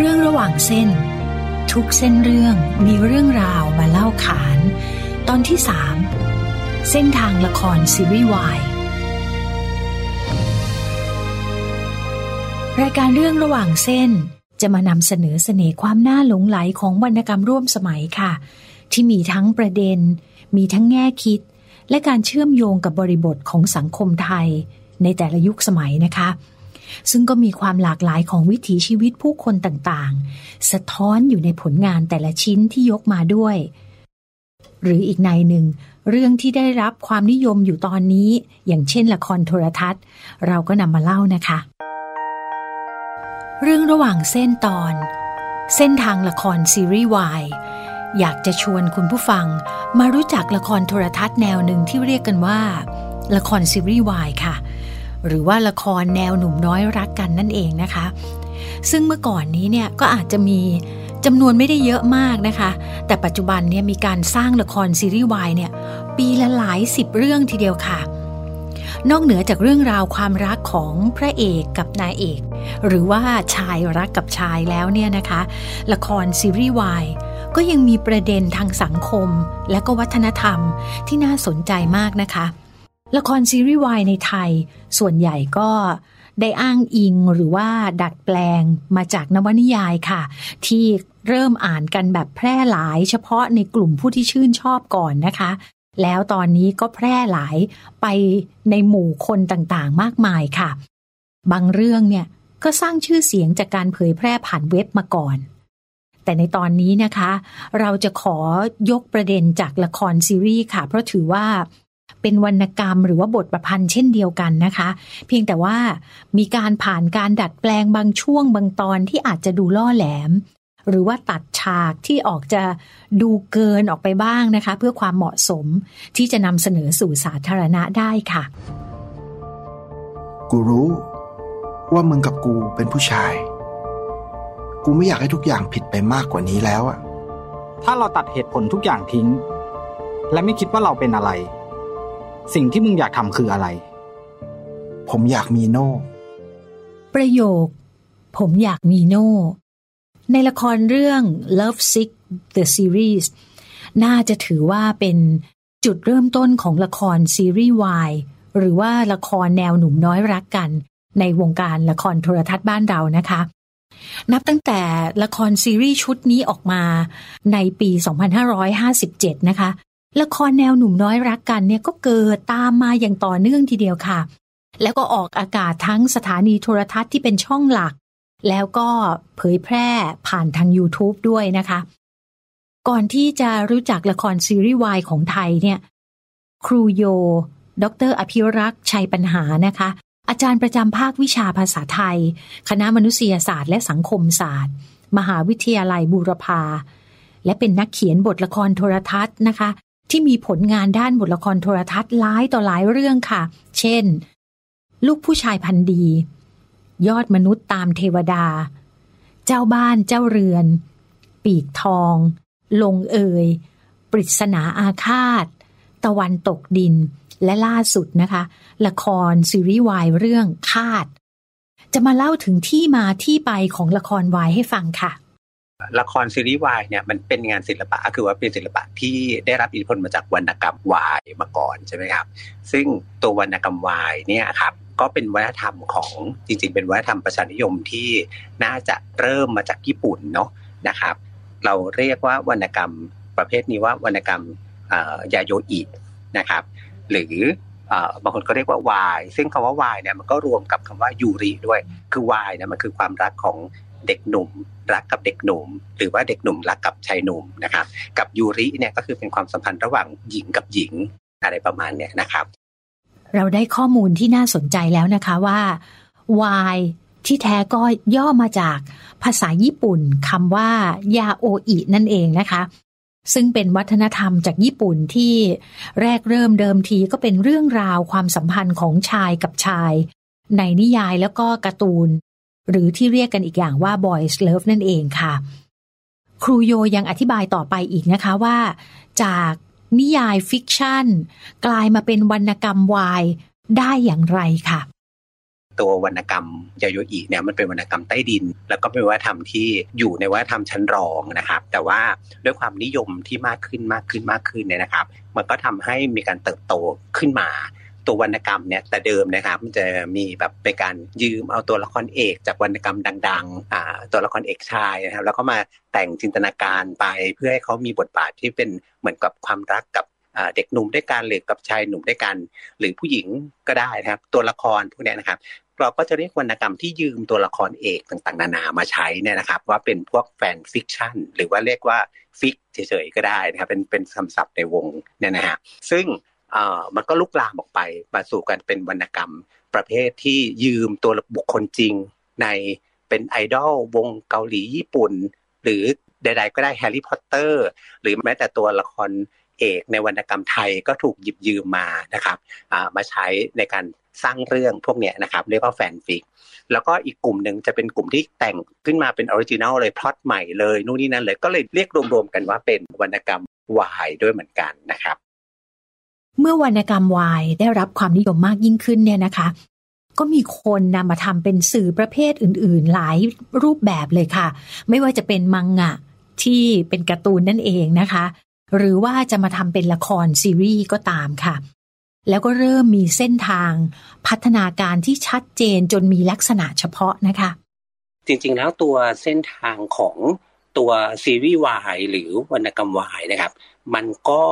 เรื่องระหว่างเส้น ทุกเส้นเรื่องมีเรื่องราวมาเล่าขาน ตอนที่สามเส้นทางละครซีรีส์วายรายการเรื่องระหว่างเส้นจะมานำเสนอเสน่ห์ความน่าหลงไหลของวรรณกรรมร่วมสมัยค่ะ ที่มีทั้งประเด็น มีทั้งแง่คิด และการเชื่อมโยงกับบริบทของสังคมไทย ในแต่ละยุคสมัยนะคะ ซึ่งก็มีความหลากหลายของวิถีชีวิตผู้คนต่างๆ สะท้อนอยู่ในผลงานแต่ละชิ้นที่ยกมาด้วย หรืออีกในหนึ่ง เรื่องที่ได้รับความนิยมอยู่ตอนนี้ อย่างเช่นละครโทรทัศน์ เราก็นำมาเล่านะคะ เรื่องระหว่างเส้นตอน เส้นทางละครซีรีส์วายอยากจะชวนคุณผู้ฟังมารู้จักละครโทรทัศน์แนวหนึ่งที่เรียกกันว่า ละครซีรีส์วายค่ะ หรือว่าละครแนวหนุ่มน้อยรักกันนั่นเองนะคะ ซึ่งเมื่อก่อนนี้เนี่ยก็อาจจะมีจำนวนไม่ได้เยอะมากนะคะ แต่ปัจจุบันเนี่ยมีการสร้างละครซีรีส์วายเนี่ยปีละหลายสิบเรื่องทีเดียวค่ะ นอกเหนือจากเรื่องราวความรักของพระเอกกับนายเอก หรือว่าชายรักกับชายแล้วเนี่ยนะคะ ละครซีรีส์วายก็ยังมีประเด็นทางสังคม และก็วัฒนธรรมที่น่าสนใจมากนะคะ ละครซีรีส์วายในไทย ส่วนใหญ่ก็ได้อ้างอิงหรือว่าดัดแปลงมาจากนวนิยายค่ะ ที่เริ่มอ่านกันแบบแพร่หลายเฉพาะในกลุ่มผู้ที่ชื่นชอบก่อนนะคะ แล้วตอนนี้ก็แพร่หลายไปในหมู่คนต่างๆ มากมายค่ะ บางเรื่องเนี่ยก็สร้างชื่อเสียงจากการเผยแพร่ผ่านเว็บมาก่อน แต่ในตอนนี้นะคะ เราจะขอยกประเด็นจากละครซีรีส์ค่ะ เพราะถือว่า เป็นวรรณกรรม หรือว่าบทประพันธ์เช่นเดียวกันนะคะ เพียงแต่ว่ามีการผ่านการดัดแปลงบางช่วงบางตอนที่อาจจะดูล่อแหลม หรือว่าตัดฉากที่ออกจะดูเกินออกไปบ้างนะคะ เพื่อความเหมาะสมที่จะนำเสนอสู่สาธารณะได้ค่ะ กูรู้ว่ามึงกับกูเป็นผู้ชาย กูไม่อยากให้ทุกอย่างผิดไปมากกว่านี้แล้วอะถ้าเราตัดเหตุผลทุกอย่างทิ้ง และไม่คิดว่าเราเป็นอะไร สิ่งที่มึงอยากทำคืออะไร ผมอยากมีโน่ ประโยค ผมอยากมีโน่ ในละครเรื่อง Love Sick the Series น่าจะถือว่าเป็นจุดเริ่มต้นของละครซีรีส์วายหรือว่าละครแนวหนุ่มน้อยรักกัน ในวงการละครโทรทัศน์บ้านเรานะคะ นับตั้งแต่ละครซีรีส์ชุดนี้ออกมาในปี 2557 นะคะ ละครแนวหนุ่มน้อยรักกันเนี่ยก็เกิดตามมาอย่างต่อเนื่องทีเดียวค่ะ แล้วก็ออกอากาศทั้งสถานีโทรทัศน์ที่เป็นช่องหลัก แล้วก็เผยแพร่ผ่านทาง YouTube ด้วยนะคะ ก่อนที่จะรู้จักละครซีรีส์วายของไทยเนี่ย ครูโย ดร อภิรักษ์ชัยปัญหานะคะ อาจารย์ประจำภาควิชาภาษาไทย คณะมนุษยศาสตร์และสังคมศาสตร์ มหาวิทยาลัยบูรพาและเป็นนักเขียนบทละครโทรทัศน์นะคะ ที่มีผลงานด้านบทละครโทรทัศน์หลายต่อหลายเรื่องค่ะ เช่น ลูกผู้ชายพันดี ยอดมนุษย์ตามเทวดา เจ้าบ้านเจ้าเรือน ปีกทอง ลงเอยปริศนาอาฆาต ตะวันตกดิน และล่าสุดนะคะ ละครซีรีส์วายเรื่องคาด จะมาเล่าถึงที่มาที่ไปของละครวายให้ฟังค่ะ ละครซีรีส์วายเนี่ยมันเป็นงานศิลปะคือว่าเป็นศิลปะที่ได้รับอิทธิพลมาจากวรรณกรรมวายมาก่อนใช่ไหมครับ ซึ่งตัววรรณกรรมวายเนี่ยครับก็เป็นวัฒนธรรมของจริง ๆ เป็นวัฒนธรรมประชานิยมที่น่าจะเริ่มมาจากญี่ปุ่นเนาะนะครับ เราเรียกว่าวรรณกรรมประเภทนี้ว่าวรรณกรรมยาโยอินะครับ หรือบางคนก็เรียกว่าวาย ซึ่งคำว่าวายเนี่ยมันก็รวมกับคำว่ายูริด้วย คือวายเนี่ยมันคือความรักของเด็กหนุ่ม รักกับเด็กหนุ่ม หรือว่าเด็กหนุ่มรักกับชายหนุ่มนะครับ กับยูริเนี่ยก็คือเป็นความสัมพันธ์ระหว่างหญิงกับหญิงอะไรประมาณเนี้ยนะครับ เราได้ข้อมูลที่น่าสนใจแล้วนะคะว่า Y ที่แท้ก็ย่อมาจากภาษาญี่ปุ่นคำว่ายาโออินั่นเองนะคะ ซึ่งเป็นวัฒนธรรมจากญี่ปุ่นที่แรกเริ่มเดิมทีก็เป็นเรื่องราวความสัมพันธ์ของชายกับชาย ในนิยายแล้วก็การ์ตูน หรือที่เรียกกันอีกอย่างว่า boys love นั่นเองค่ะ ครูโยยังอธิบายต่อไปอีกนะคะว่า จากนิยาย fiction กลายมาเป็นวรรณกรรมวายได้อย่างไรค่ะ ตัววรรณกรรมยาโยอิเนี่ยมันเป็นวรรณกรรมใต้ดิน แล้วก็เป็นวัฒนธรรมที่อยู่ในวัฒนธรรมชั้นรองนะครับ แต่ว่าด้วยความนิยมที่มากขึ้นมากขึ้นมากขึ้นเนี่ยนะครับ มันก็ทำให้มีการเติบโตขึ้นมา ตัววรรณกรรมเนี่ยแต่เดิมนะครับ มันจะมีแบบเป็นการยืมเอาตัวละครเอกจากวรรณกรรมดังๆอ่าตัวละครเอกชายนะครับ แล้วก็มาแต่งจินตนาการไปเพื่อให้เขามีบทบาทที่เป็นเหมือนกับความรักกับเด็กหนุ่มด้วยกันหรือกับชายหนุ่มด้วยกัน หรือผู้หญิงก็ได้นะครับ ตัวละครพวกนี้นะครับ เราก็จะเรียกวรรณกรรมที่ยืมตัวละครเอกต่างๆ นานามาใช้เนี่ยนะครับ ว่าเป็นพวก fan fiction หรือว่าเรียกว่า fic เฉยๆก็ได้นะครับ เป็นเป็นคำศัพท์ในวงเนี่ยนะฮะซึ่ง มันก็ลุกลามออกไปมาสู่กันเป็นวรรณกรรมประเภทที่ยืมตัวบุคคลจริง ในเป็นไอดอลวงเกาหลีญี่ปุ่น หรือใดๆก็ได้แฮร์รี่พอตเตอร์หรือแม้แต่ตัวละครเอกในวรรณกรรมไทยก็ถูกหยิบยืมมานะครับมาใช้ในการสร้างเรื่องพวกเนี้ยนะครับเรียกว่าแฟนฟิก แล้วก็อีกกลุ่มหนึ่งจะเป็นกลุ่มที่แต่งขึ้นมาเป็น original เลยพล็อตใหม่เลยนู่นนี่นั่นเลยก็เลยเรียกรวมๆกันว่าเป็นวรรณกรรมวายด้วยเหมือนกันนะครับ เมื่อวรรณกรรมวายได้รับความนิยมมากยิ่งขึ้นเนี่ยนะคะ ก็มีคนนำมาทำเป็นสื่อประเภทอื่น ๆ หลายรูปแบบเลยค่ะ ไม่ว่าจะเป็นมังงะที่เป็นการ์ตูนนั่นเองนะคะ หรือว่าจะมาทำเป็นละครซีรีส์ก็ตามค่ะ แล้วก็เริ่มมีเส้นทางพัฒนาการที่ชัดเจนจนมีลักษณะเฉพาะนะคะ จริงๆแล้วตัวเส้นทางของตัวซีรีส์วายหรือวรรณกรรมวายนะครับ มันก็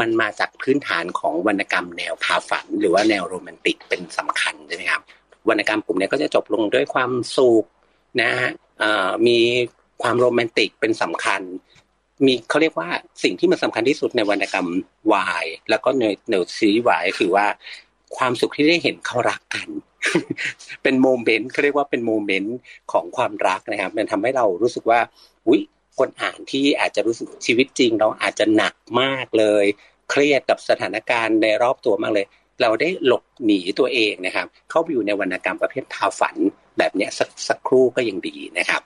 มันมาจากพื้นฐานของวรรณกรรมแนวพาฝัน หรือว่าแนวโรแมนติกเป็นสำคัญใช่ไหมครับวรรณกรรมกลุ่มนี้ก็จะจบลงด้วยความสุขนะฮะมีความโรแมนติกเป็นสำคัญ มีเขาเรียกว่าสิ่งที่มันสาคัญที่สุดในวรรณกรรมวาย แล้วก็ในเนวซีรีวายคือว่าความสุขที่ได้เห็นเขารักกัน เป็นโมเมนต์เขาเรียกว่าเป็นโมเมนต์ของความรักนะครับ มันทำให้เรารู้สึกว่า อุ้ย คนอ่านที่อาจจะรู้สึกชีวิตจริง เราอาจจะหนักมากเลย เครียดกับสถานการณ์ในรอบตัวมากเลย เราได้หลบหนีตัวเองนะครับ เข้าไปอยู่ในวรรณกรรมประเภทพาฝันแบบนี้สักสักครู่ก็ยังดีนะครับ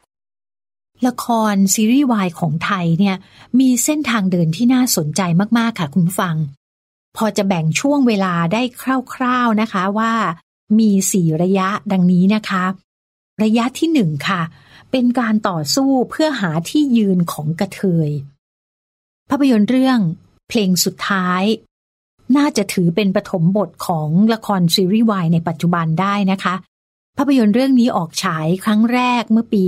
ละครซีรีส์วายของไทยเนี่ยมีเส้นทางเดินที่น่าสนใจมาก ๆ ค่ะคุณฟัง พอจะแบ่งช่วงเวลาได้คร่าว ๆ นะคะว่ามีสี่ระยะดังนี้นะคะ ระยะที่หนึ่งค่ะ เป็นการต่อสู้เพื่อหาที่ยืนของกระเทย ภาพยนตร์เรื่องเพลงสุดท้าย น่าจะถือเป็นปฐมบทของละครซีรีส์วายในปัจจุบันได้นะคะ ภาพยนตร์เรื่องนี้ออกฉายครั้งแรกเมื่อปี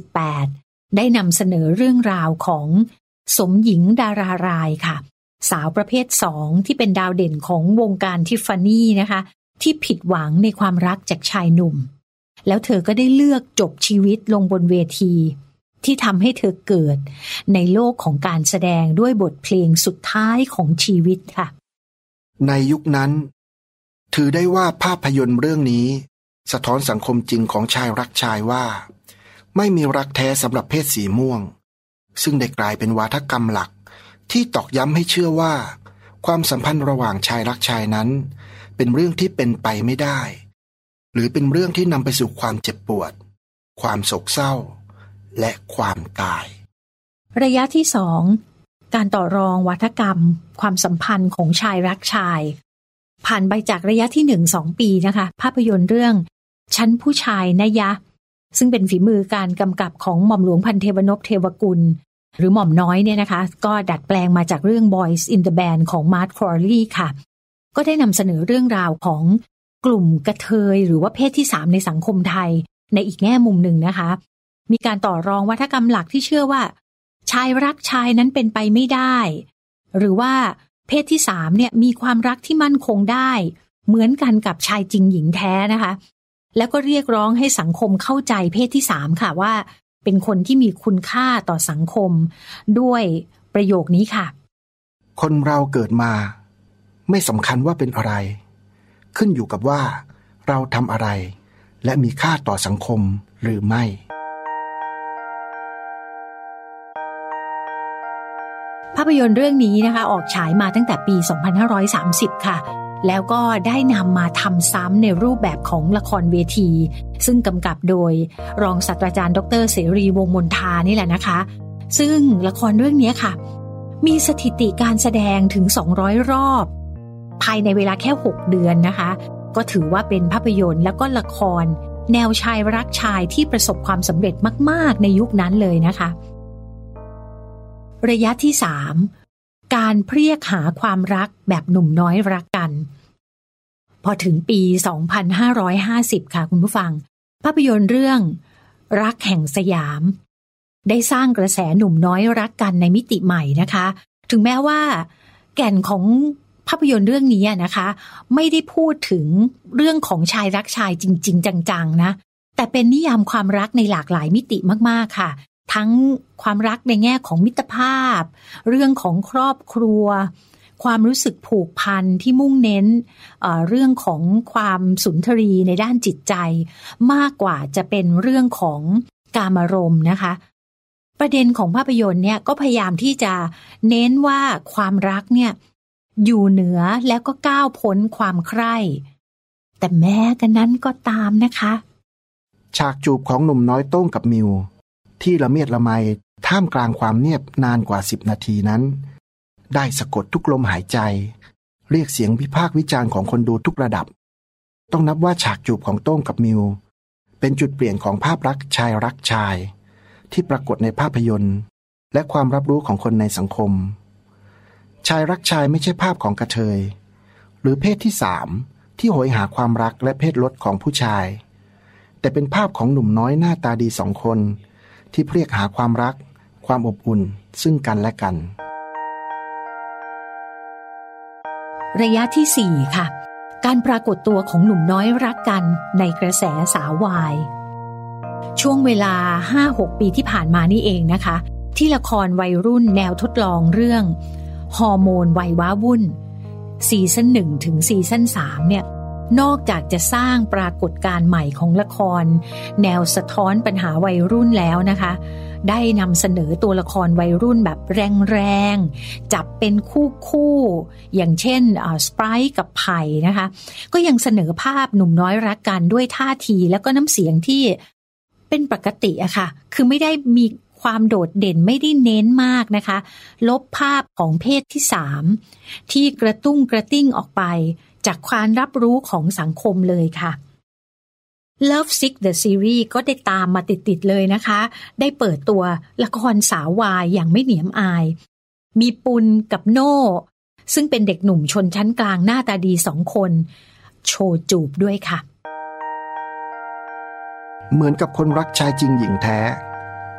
2528 ได้นำเสนอเรื่องราวของสมหญิงดารารายค่ะ สาวประเภทสองที่เป็นดาวเด่นของวงการทิฟฟานี่นะคะ ที่ผิดหวังในความรักจากชายหนุ่ม แล้วเธอก็ได้เลือกจบชีวิตลงบนเวที ที่ทำให้เธอเกิด ในโลกของการแสดงด้วยบทเพลงสุดท้ายของชีวิตค่ะ ในยุคนั้น ถือได้ว่าภาพยนตร์เรื่องนี้ สะท้อนสังคมจริงของชายรักชายว่า ไม่มีรักแท้สำหรับเพศสีม่วง ซึ่งได้กลายเป็นวาทกรรมหลัก ที่ตอกย้ำให้เชื่อว่า ความสัมพันธ์ระหว่างชายรักชายนั้น เป็นเรื่องที่เป็นไปไม่ได้ รือเป็นเรื่องที่นำไปสู่ความเจ็บปวด ความโศกเศร้า และความตาย ระยะที่สองการต่อรองวัฒกรรม ความสัมพันธ์ของชายรักชาย ผ่านไปจากระยะที่หนึ่งสองปีนะคะ ภาพยนตร์เรื่อง ชั้นผู้ชายนยะ ซึ่งเป็นฝีมือการกำกับของหม่อมหลวงพันเทวนพเทวกุล หรือหม่อมน้อยเนี่ยนะคะ ก็ดัดแปลงมาจากเรื่อง Boys in the Band ของมาร์ทครอรีค่ะ ก็ได้นำเสนอเรื่องราวของ กลุ่มกระเทยหรือว่าเพศที่สามในสังคมไทย ในอีกแง่มุมหนึ่งนะคะ มีการต่อรองวัฒกรรมหลักที่เชื่อว่า ชายรักชายนั้นเป็นไปไม่ได้ หรือว่าเพศที่สามเนี่ยมีความรักที่มั่นคงได้ เหมือนกันกับชายจริงหญิงแท้นะคะ แล้วก็เรียกร้องให้สังคมเข้าใจเพศที่สามค่ะว่า เป็นคนที่มีคุณค่าต่อสังคม ด้วยประโยคนี้ค่ะ คนเราเกิดมา ไม่สำคัญว่าเป็นอะไร ขึ้นอยู่กับว่า เราทำอะไร และมีค่าต่อสังคมหรือไม่ ภาพยนตร์เรื่องนี้นะคะ ออกฉายมาตั้งแต่ปี 2530 ค่ะแล้วก็ได้นำมาทำซ้ำในรูปแบบของละครเวที ซึ่งกำกับโดยรองศาสตราจารย์ ดรเสรีวงมนทานี่แหละนะคะ ซึ่งละครเรื่องนี้ค่ะ มีสถิติการแสดงถึง 200 รอบ ภายในเวลาแค่ 6 เดือนนะคะ ก็ถือว่าเป็นภาพยนตร์แล้วก็ละคร แนวชายรักชายที่ประสบความสำเร็จมาก ๆ ในยุคนั้นเลยนะคะ ระยะที่สามการเพรียกหาความรักแบบหนุ่มน้อยรักกัน พอถึงปี 2550 ค่ะคุณผู้ฟัง ภาพยนตร์เรื่องรักแห่งสยาม ได้สร้างกระแสหนุ่มน้อยรักกันในมิติใหม่นะคะ ถึงแม้ว่า แก่นของ ภาพยนตร์เรื่องนี้นะคะ ไม่ได้พูดถึงเรื่องของชายรักชายจริง ๆ จังๆนะแต่เป็นนิยามความรักในหลากหลายมิติมากๆค่ะ ทั้งความรักในแง่ของมิตรภาพ เรื่องของครอบครัว ความรู้สึกผูกพันที่มุ่งเน้นเเรื่องของความสุนทรีในด้านจิตใจ มากกว่าจะเป็นเรื่องของการอารมณ์นะคะ ประเด็นของภาพยนตร์เนี่ยก็พยายามที่จะเน้นว่าความรักเนี่ย อยู่เหนือแล้วก็ก้าวพ้นความใคร่ แต่แม้กันนั้นก็ตามนะคะ ฉากจูบของหนุ่มน้อยโต้งกับมิว ที่ละเมียดละไมท่ามกลางความเงียบนานกว่าสิบนาทีนั้น ได้สะกดทุกลมหายใจ เรียกเสียงวิพากษ์วิจารณ์ของคนดูทุกระดับ ต้องนับว่าฉากจูบของโต้งกับมิว เป็นจุดเปลี่ยนของภาพรักชายรักชาย ที่ปรากฏในภาพยนตร์ และความรับรู้ของคนในสังคม ชายรักชายไม่ใช่ภาพของกระเทย หรือเพศที่สามที่โหยหาความรักและเพศลดของผู้ชาย แต่เป็นภาพของหนุ่มน้อยหน้าตาดีสองคน ที่เรียกหาความรัก ความอบอุ่นซึ่งกันและกัน ระยะที่สี่ค่ะ การปรากฏตัวของหนุ่มน้อยรักกันในกระแสสาววาย ช่วงเวลา 5-6 ปีที่ผ่านมานี่เองนะคะ ที่ละครวัยรุ่นแนวทดลองเรื่อง ฮอร์โมนวัยว้าวุ่นซีซั่นหนึ่งถึงซีซั่นสามเนี่ยนอกจากจะสร้างปรากฏการณ์ใหม่ของละคร แนวสะท้อนปัญหาวัยรุ่นแล้วนะคะ ได้นำเสนอตัวละครวัยรุ่นแบบแรงๆ จับเป็นคู่คู่ อย่างเช่นสไปร์กับไผ่นะคะ ก็ยังเสนอภาพหนุ่มน้อยรักกันด้วยท่าทีแล้วก็น้ำเสียงที่เป็นปกติอะค่ะ คือไม่ได้มี ความโดดเด่นไม่ได้เน้นมากนะคะ ลบภาพของเพศที่สามที่กระตุ้งกระติ้งออกไป จากความรับรู้ของสังคมเลยค่ะ Love Sick the Series ก็ได้ตามมาติด ๆ เลยนะคะ ได้เปิดตัวละครสาววายอย่างไม่เหนียมอาย มีปุนกับโน่ ซึ่งเป็นเด็กหนุ่มชนชั้นกลางหน้าตาดีสองคน โชว์จูบด้วยค่ะ เหมือนกับคนรักชายจริงหญิงแท้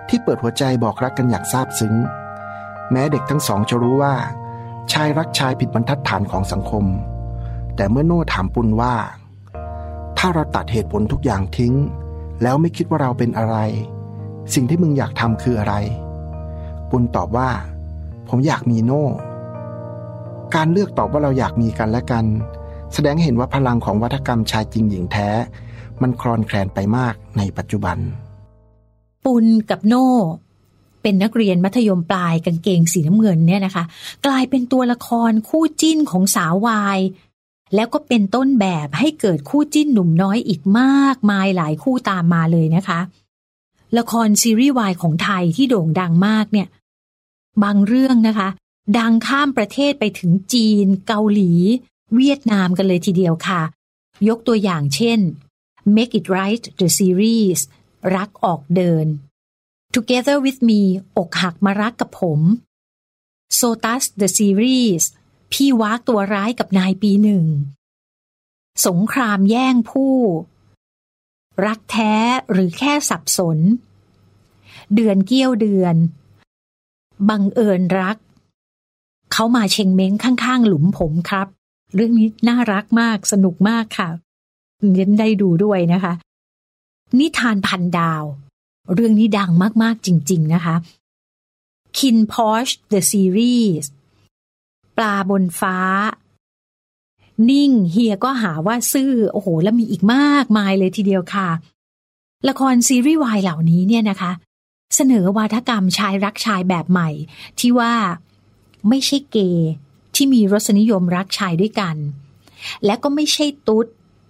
ที่เปิดหัวใจบอกรักกันอย่างซาบซึ้ง แม้เด็กทั้งสองจะรู้ว่า ชายรักชายผิดบรรทัดฐานของสังคม แต่เมื่อโน่ถามปุณว่า ถ้าเราตัดเหตุผลทุกอย่างทิ้ง แล้วไม่คิดว่าเราเป็นอะไร สิ่งที่มึงอยากทำคืออะไร ปุณตอบว่า ผมอยากมีโน่ การเลือกตอบว่าเราอยากมีกันและกัน แสดงเห็นว่าพลังของวัฒกรรมชายจริงหญิงแท้ มันคลอนแคลนไปมากในปัจจุบัน ปุนกับโน่ เป็นนักเรียนมัธยมปลายกางเกงสีน้ำเงินเนี่ยนะคะ กลายเป็นตัวละครคู่จิ้นของสาววาย แล้วก็เป็นต้นแบบให้เกิดคู่จิ้นหนุ่มน้อยอีกมากมายหลายคู่ตามมาเลยนะคะ ละครซีรีส์วายของไทยที่โด่งดังมากเนี่ย บางเรื่องนะคะ ดังข้ามประเทศไปถึงจีน เกาหลี เวียดนามกันเลยทีเดียวค่ะ ยกตัวอย่างเช่น Make It Right the Series รักออกเดิน Together with me อกหักมารักกับผม Sotus the series พี่วากตัวร้ายกับนายปีหนึ่ง สงครามแย่งผู้ รักแท้หรือแค่สับสน เดือนเกี้ยวเดือน บังเอิญรัก เขามาเชงเม้งข้างๆ หลุมผมครับ เรื่องนี้น่ารักมากสนุกมากค่ะเรียนได้ดูด้วยนะคะ นิทานพันดาว เรื่องนี้ดังมาก ๆ จริง ๆ นะคะ Kin Porsche The Series ปลาบนฟ้า นิ่งเฮียก็หาว่าซื่อ โอ้โห แล้วมีอีกมากมายเลยทีเดียวค่ะ ละครซีรีส์วายเหล่านี้เนี่ยนะคะ เสนอวาทกรรมชายรักชายแบบใหม่ ที่ว่าไม่ใช่เกย์ที่มีรสนิยมรักชายด้วยกัน และก็ไม่ใช่ตุ๊ด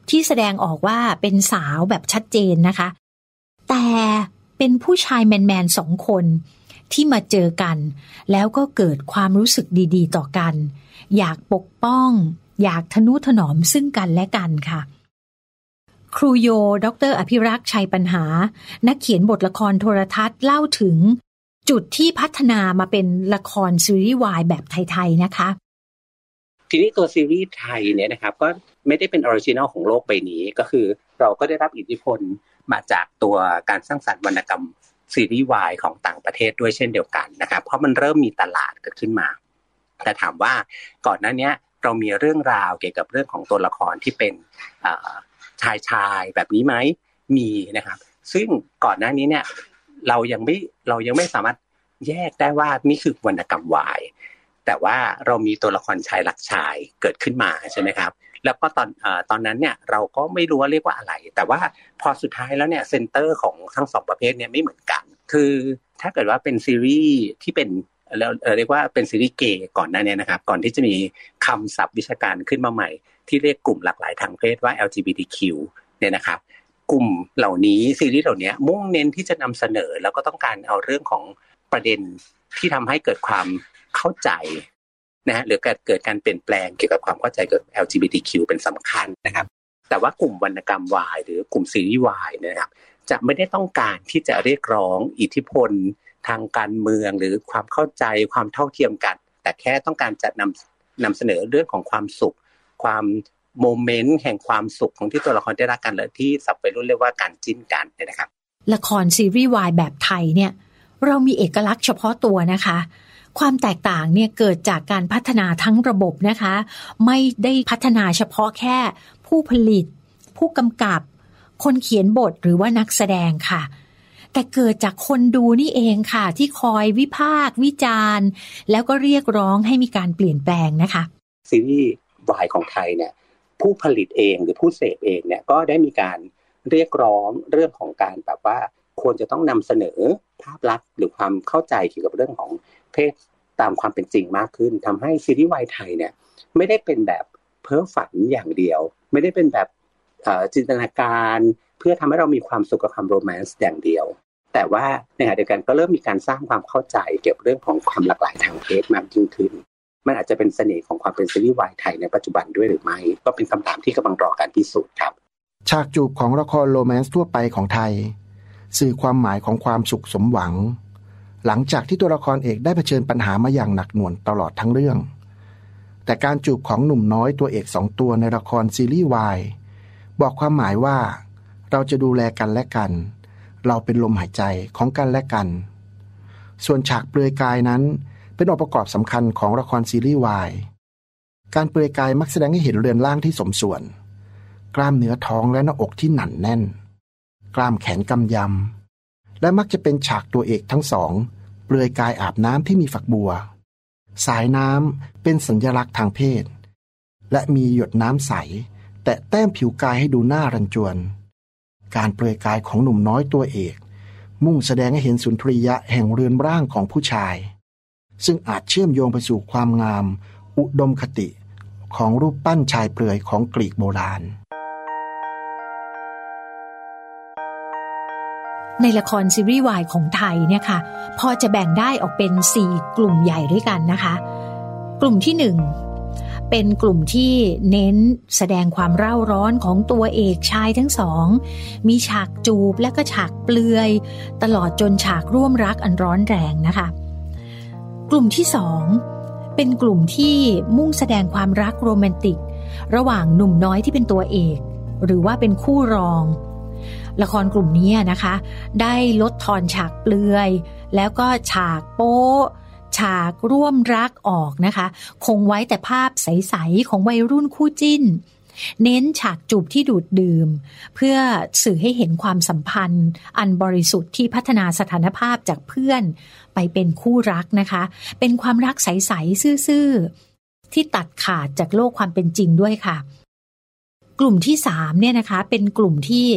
ที่แสดงออกว่าเป็นสาวแบบชัดเจนนะคะ แต่เป็นผู้ชายแมนๆสองคนที่มาเจอกัน แล้วก็เกิดความรู้สึกดีๆ ต่อกัน อยากปกป้อง อยากทนุถนอมซึ่งกันและกันค่ะ ครูโย ดร อภิรักษ์ชัยปัญหา นักเขียนบทละครโทรทัศน์เล่าถึง จุดที่พัฒนามาเป็นละครซีรีส์วายแบบไทย ๆ นะคะ ทีนี้ตัวซีรีส์ไทยเนี่ยนะครับก็ไม่ได้เป็น original ของโลกใบนี้ ก็คือเราก็ได้รับอิทธิพลมาจากตัวการสร้างสรรค์วรรณกรรมซีรีส์วายของต่างประเทศด้วยเช่นเดียวกันนะครับ เพราะมันเริ่มมีตลาดเกิดขึ้นมา แต่ถามว่าก่อนหน้านี้เรามีเรื่องราวเกี่ยวกับเรื่องของตัวละครที่เป็นชายชายแบบนี้ไหมมีนะครับ ซึ่งก่อนหน้านี้เนี่ยเรายังไม่เรายังไม่สามารถแยกได้ว่านี่คือวรรณกรรมวาย แต่ว่าเรามีตัวละครชายหลักชายเกิดขึ้นมาใช่ไหมครับแล้วก็ตอนอตอนนั้นเนี่ยเราก็ไม่รู้ว่าเรียกว่าอะไร แต่ว่าพอสุดท้ายแล้วเนี่ยเซนเตอร์ของทั้งสองประเภทเนี่ยไม่เหมือนกัน คือถ้าเกิดว่าเป็นซีรีส์ที่เป็นเราเรียกว่าเป็นซีรีส์เกย์ก่อนหน้านี้นะครับ ก่อนที่จะมีคำศัพท์วิชาการขึ้นมาใหม่ ที่เรียกกลุ่มหลากหลายทางเพศว่า LGBTQ เนี่ยนะครับกลุ่มเหล่านี้ซีรีส์เหล่านี้มุ่งเน้นที่จะนำเสนอแล้วก็ต้องการเอาเรื่องของประเด็นที่ทำให้เกิดความ เข้าใจนะฮะหรือเกิดเกิดการเปลี่ยนแปลงเกี่ยวกับความเข้าใจเกี่ยวกับ LGBTQ เป็นสำคัญนะครับ แต่ว่ากลุ่มวรรณกรรมวายหรือกลุ่มซีรีส์วายนะครับ จะไม่ได้ต้องการที่จะเรียกร้องอิทธิพลทางการเมืองหรือความเข้าใจความเท่าเทียมกัน แต่แค่ต้องการจะนำนำเสนอเรื่องของความสุข ความโมเมนต์แห่งความสุขของที่ตัวละครได้รักกันเลยที่สับไปรุ่นเรียกว่าการจิ้นกันนะครับ ละครซีรีส์วายแบบไทยเนี่ย เรามีเอกลักษณ์เฉพาะตัวนะคะ ความแตกต่างเนี่ยเกิดจากการพัฒนาทั้งระบบนะคะ ไม่ได้พัฒนาเฉพาะแค่ผู้ผลิต ผู้กำกับ คนเขียนบทหรือว่านักแสดงค่ะ แต่เกิดจากคนดูนี่เองค่ะ ที่คอยวิพากษ์วิจารณ์ แล้วก็เรียกร้องให้มีการเปลี่ยนแปลงนะคะซีรีส์วายของไทยเนี่ยผู้ผลิตเองหรือผู้เสพเองเนี่ยก็ได้มีการเรียกร้องเรื่องของการแบบว่าควรจะต้องนำเสนอภาพลักษณ์หรือความเข้าใจเกี่ยวกับเรื่องของ เพศตามความเป็นจริงมากขึ้นทำให้ซีรีส์วายไทยเนี่ยไม่ได้เป็นแบบเพ้อฝันอย่างเดียว ไม่ได้เป็นแบบจินตนาการเพื่อทำให้เรามีความสุขกับความโรแมนต์อย่างเดียว แต่ว่าในขณะเดียวกันก็เริ่มมีการสร้างความเข้าใจเกี่ยวกับเรื่องของความหลากหลายทางเพศมากยิ่งขึ้น มันอาจจะเป็นเสน่ห์ของความเป็นซีรีส์วายไทยในปัจจุบันด้วยหรือไม่ ก็เป็นคำถามที่กำลังรอการพิสูจน์ครับ ฉากจูบของละครโรแมนต์ทั่วไปของไทย สื่อความหมายของความสุขสมหวัง หลังจากที่ตัวละครเอกได้เผชิญปัญหามาอย่างหนักหน่วงตลอดทั้งเรื่อง แต่การจูบของหนุ่มน้อยตัวเอกสองตัวในละครซีรีส์วายบอกความหมายว่า เราจะดูแลกันและกัน เราเป็นลมหายใจของกันและกัน ส่วนฉากเปลือยกายนั้น เป็นองค์ประกอบสำคัญของละครซีรีส์วายการเปลือยกายมักแสดงให้เห็นเรือนร่างที่สมส่วน กล้ามเนื้อท้องและหน้าอกที่หนันแน่น กล้ามแขนกำยำ และมักจะเป็นฉากตัวเอกทั้งสอง เปลือยกายอาบน้ำที่มีฝักบัว สายน้ำเป็นสัญลักษณ์ทางเพศ และมีหยดน้ำใส แต่แต้มผิวกายให้ดูน่ารันจวน การเปลือยกายของหนุ่มน้อยตัวเอก มุ่งแสดงให้เห็นสุนทรียะแห่งเรือนร่างของผู้ชาย ซึ่งอาจเชื่อมโยงไปสู่ความงาม อุดมคติของรูปปั้นชายเปลือยของกรีกโบราณ ในละครซีรีส์วายของไทยเนี่ยค่ะพอจะแบ่งได้ออกเป็น 4 กลุ่มใหญ่ด้วยกันนะคะ กลุ่มที่ 1 เป็นกลุ่มที่เน้นแสดงความเร่าร้อนของตัวเอกชายทั้งสอง มีฉากจูบและก็ฉากเปลือย ตลอดจนฉากร่วมรักอันร้อนแรงนะคะ กลุ่มที่สองเป็นกลุ่มที่มุ่งแสดงความรักโรแมนติก ระหว่างหนุ่มน้อยที่เป็นตัวเอก หรือว่าเป็นคู่รอง ละครกลุ่มนี้นะคะ ได้ลดทอนฉากเปลือย แล้วก็ฉากโป๊ฉากร่วมรักออกนะคะ คงไว้แต่ภาพใส ๆ ของวัยรุ่นคู่จิ้น เน้นฉากจูบที่ดูดดื่ม เพื่อสื่อให้เห็นความสัมพันธ์ อันบริสุทธิ์ที่พัฒนาสถานภาพจากเพื่อน ไปเป็นคู่รักนะคะ เป็นความรักใส ๆ ซื่อ ๆ ที่ตัดขาดจากโลกความเป็นจริงด้วยค่ะ กลุ่มที่สามเนี่ยนะคะ เป็นกลุ่มที่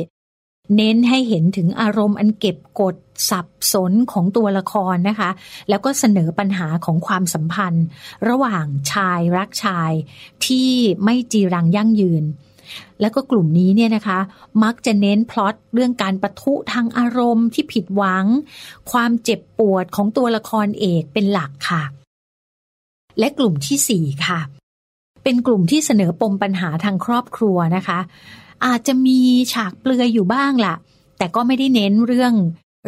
เน้นให้เห็นถึงอารมณ์อันเก็บกดสับสนของตัวละครนะคะ แล้วก็เสนอปัญหาของความสัมพันธ์ ระหว่างชายรักชาย ที่ไม่จีรังยั่งยืน แล้วก็กลุ่มนี้เนี่ยนะคะ มักจะเน้นพล็อตเรื่องการประทุทางอารมณ์ที่ผิดหวัง ความเจ็บปวดของตัวละครเอกเป็นหลักค่ะ และกลุ่มที่สี่ค่ะ เป็นกลุ่มที่เสนอปมปัญหาทางครอบครัวนะคะ อาจจะมีฉากเปลือยอยู่บ้างล่ะ แต่ก็ไม่ได้เน้นเรื่อง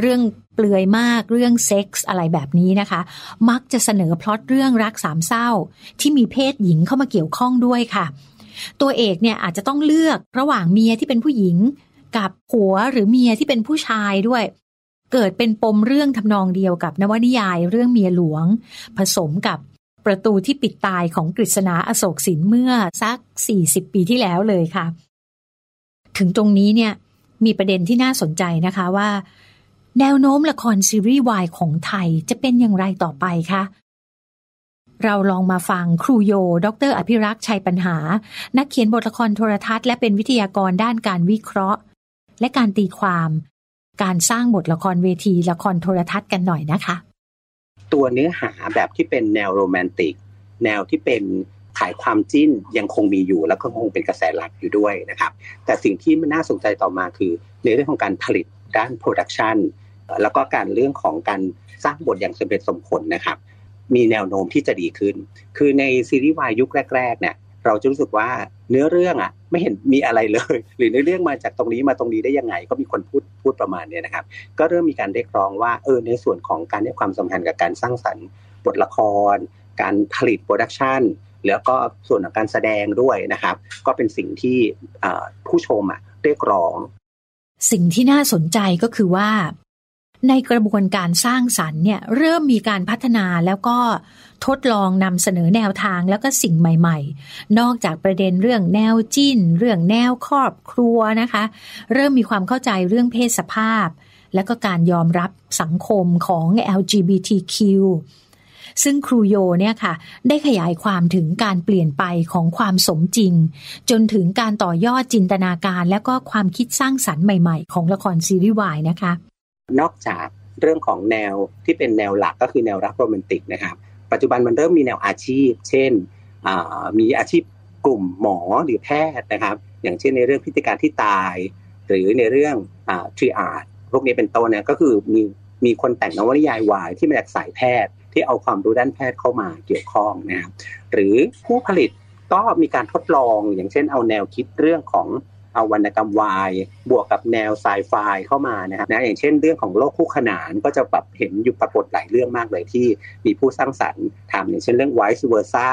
เรื่องเปลือยมากเรื่องเซ็กส์อะไรแบบนี้นะคะ มักจะเสนอพล็อตเรื่องรักสามเศร้า ที่มีเพศหญิงเข้ามาเกี่ยวข้องด้วยค่ะ ตัวเอกเนี่ยอาจจะต้องเลือกระหว่างเมียที่เป็นผู้หญิง กับผัวหรือเมียที่เป็นผู้ชายด้วย เกิดเป็นปมเรื่องทำนองเดียวกับนวนิยายเรื่องเมียหลวง ผสมกับประตูที่ปิดตายของกฤษณาอโศกสินเมื่อสัก 40 ปีที่แล้วเลยค่ะ ถึงตรงนี้เนี่ยมีประเด็นที่น่าสนใจนะคะว่า แนวโน้มละครซีรีส์วายของไทยจะเป็นอย่างไรต่อไปคะเราลองมาฟังครูโย ดร อภิรักษ์ชัยปัญหา นักเขียนบทละครโทรทัศน์และเป็นวิทยากรด้านการวิเคราะห์ และการตีความ การสร้างบทละครเวทีละครโทรทัศน์กันหน่อยนะคะ ตัวเนื้อหาแบบที่เป็นแนวโรแมนติก แนวที่เป็น ขายความจิ้นยังคงมีอยู่ แล้วก็คงเป็นกระแสหลักอยู่ด้วยนะครับ แต่สิ่งที่มันน่าสนใจต่อมาคือในเรื่องของการผลิตด้าน production แล้วก็การเรื่องของการสร้างบทอย่างสมเหตุสมผลนะครับ มีแนวโน้มที่จะดีขึ้น คือในซีรีส์วายยุคแรก ๆ เนี่ยเราจะรู้สึกว่าเนื้อเรื่องอะไม่เห็นมีอะไรเลย หรือเนื้อเรื่องมาจากตรงนี้มาตรงนี้ได้ยังไง ก็มีคนพูดพูดประมาณนี้นะครับ ก็เริ่มมีการเรียกร้องว่าเออในส่วนของการให้ความสำคัญกับการสร้างสรรค์บทละคร การผลิตโปรดักชัน แล้วก็ส่วนของการแสดงด้วยนะครับ ก็เป็นสิ่งที่ผู้ชมอะเรียกร้อง สิ่งที่น่าสนใจก็คือว่า ในกระบวนการสร้างสรรค์เนี่ยเริ่มมีการพัฒนาแล้วก็ทดลองนำเสนอแนวทางแล้วก็สิ่งใหม่ๆ นอกจากประเด็นเรื่องแนวจิ้น เรื่องแนวครอบครัวนะคะ เริ่มมีความเข้าใจเรื่องเพศสภาพ แล้วก็การยอมรับสังคมของ LGBTQ ซึ่งครูโยเนี่ยค่ะ ได้ขยายความถึงการเปลี่ยนไปของความสมจริง จนถึงการต่อยอดจินตนาการ และก็ความคิดสร้างสรรค์ใหม่ๆ ของละครซีรีส์วายนะคะ นอกจากเรื่องของแนวที่เป็นแนวหลักก็คือแนวรักโรแมนติกนะครับปัจจุบันมันเริ่มมีแนวอาชีพ เช่นมีอาชีพกลุ่มหมอหรือแพทย์นะครับ อย่างเช่นในเรื่องพิธีการที่ตาย หรือในเรื่องทรีอาร์ตพวกนี้เป็นต้นเนี่ยก็คือมีมีคนแต่งนวนิยายวายที่มาจากสายแพทย์ ที่เอาความรู้ด้านแพทย์เข้ามาเกี่ยวข้องนะครับหรือผู้ผลิตก็มีการทดลองอย่างเช่นเอาแนวคิดเรื่องของเอาวรรณกรรมวาย บวกกับแนวไซไฟเข้ามานะครับนะอย่างเช่นเรื่องของโลกคู่ขนานก็จะแบบเห็นอยู่ปรากฏหลายเรื่องมากเลยที่มีผู้สร้างสรรค์ทำอย่างเช่นเรื่อง Vice Versa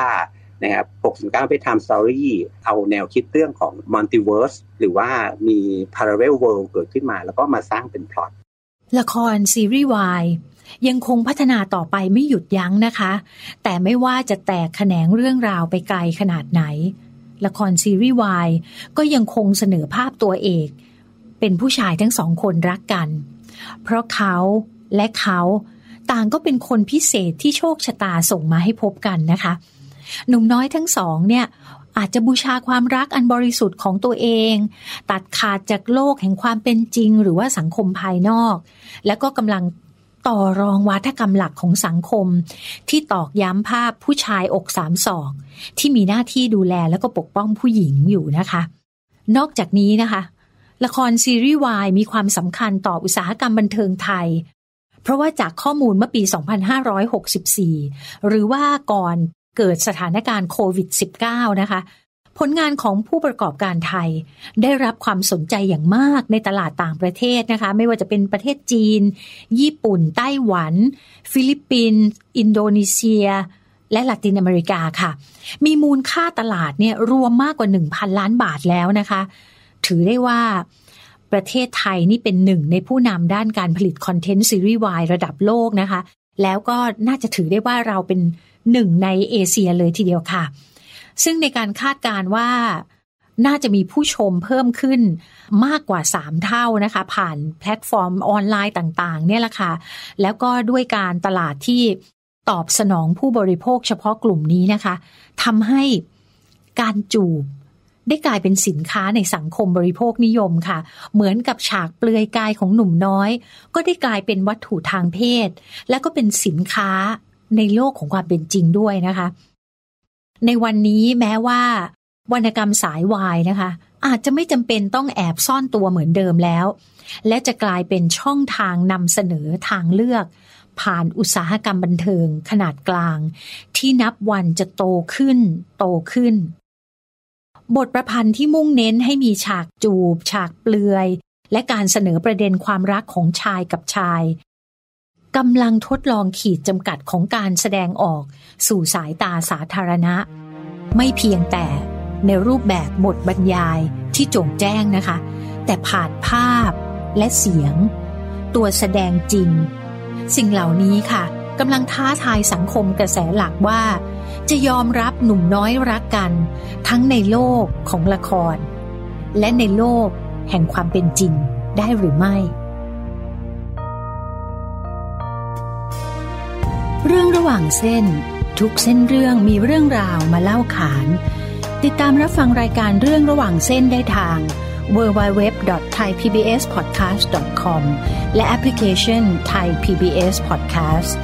นะครับ69ไปทำ story เอาแนวคิดเรื่องของ multiverse หรือว่ามี parallel world เกิดขึ้นมา แล้วก็มาสร้างเป็นพล็อต ละครซีรีส์วายยังคงพัฒนาต่อไปไม่หยุดยั้งนะคะ แต่ไม่ว่าจะแตกแขนงเรื่องราวไปไกลขนาดไหน ละครซีรีส์วายก็ยังคงเสนอภาพตัวเอก เป็นผู้ชายทั้งสองคนรักกัน เพราะเขาและเขาต่างก็เป็นคนพิเศษที่โชคชะตาส่งมาให้พบกันนะคะ หนุ่มน้อยทั้งสองเนี่ย อาจจะบูชาความรักอันบริสุทธิ์ของตัวเอง ตัดขาดจากโลกแห่งความเป็นจริง หรือว่าสังคมภายนอก และก็กำลังต่อรองวัฒกรรมหลักของสังคม ที่ตอกย้ำภาพผู้ชายอกสามศอกที่มีหน้าที่ดูแลแล้วก็ปกป้องผู้หญิงอยู่นะคะ นอกจากนี้นะคะ ละครซีรีส์วายมีความสำคัญต่ออุตสาหกรรมบันเทิงไทย เพราะว่าจากข้อมูลเมื่อปี 2564 หรือว่าก่อน เกิดสถานการณ์โควิด -19 นะคะ ผลงานของผู้ประกอบการไทย ได้รับความสนใจอย่างมากในตลาดต่างประเทศนะคะ ไม่ว่าจะเป็นประเทศจีน ญี่ปุ่น ไต้หวัน ฟิลิปปินส์อินโดนีเซีย และละตินอเมริกาค่ะ มีมูลค่าตลาดเนี่ยรวมมากกว่า 1,000 ล้านบาทแล้วนะคะ ถือได้ว่าประเทศไทยนี่เป็นหนึ่งในผู้นำด้านการผลิตคอนเทนต์ซีรีส์วายระดับโลกนะคะ แล้วก็น่าจะถือได้ว่าเราเป็น หนึ่งในเอเชียเลยทีเดียวค่ะ ซึ่งในการคาดการณ์ว่าน่าจะมีผู้ชมเพิ่มขึ้นมากกว่า 3 เท่านะคะ ผ่านแพลตฟอร์มออนไลน์ต่างๆ เนี่ยแหละค่ะ แล้วก็ด้วยการตลาดที่ตอบสนองผู้บริโภคเฉพาะกลุ่มนี้นะคะทำให้การจูบได้กลายเป็นสินค้าในสังคมบริโภคนิยมค่ะ เหมือนกับฉากเปลือยกายของหนุ่มน้อย ก็ได้กลายเป็นวัตถุทางเพศ และก็เป็นสินค้า ในโลกของความเป็นจริงด้วยนะคะ ในวันนี้แม้ว่าวรรณกรรมสายวายนะคะ อาจจะไม่จำเป็นต้องแอบซ่อนตัวเหมือนเดิมแล้ว และจะกลายเป็นช่องทางนำเสนอทางเลือก ผ่านอุตสาหกรรมบันเทิงขนาดกลาง ที่นับวันจะโตขึ้น โตขึ้น บทประพันธ์ที่มุ่งเน้นให้มีฉากจูบ ฉากเปลือย และการเสนอประเด็นความรักของชายกับชาย กำลังทดลองขีดจำกัดของการแสดงออกสู่สายตาสาธารณะ ไม่เพียงแต่ในรูปแบบบทบรรยายที่โจงแจ้งนะคะ แต่ผ่านภาพและเสียง ตัวแสดงจริง สิ่งเหล่านี้ค่ะกำลังท้าทายสังคมกระแสหลักว่า จะยอมรับหนุ่มน้อยรักกัน ทั้งในโลกของละคร และในโลกแห่งความเป็นจริงได้หรือไม่ ระหว่างเส้น ทุกเส้นเรื่องมีเรื่องราวมาเล่าขาน ติดตามรับฟังรายการเรื่องระหว่างเส้นได้ทาง www.thaipbspodcast.com และแอปพลิเคชัน Thai PBS Podcast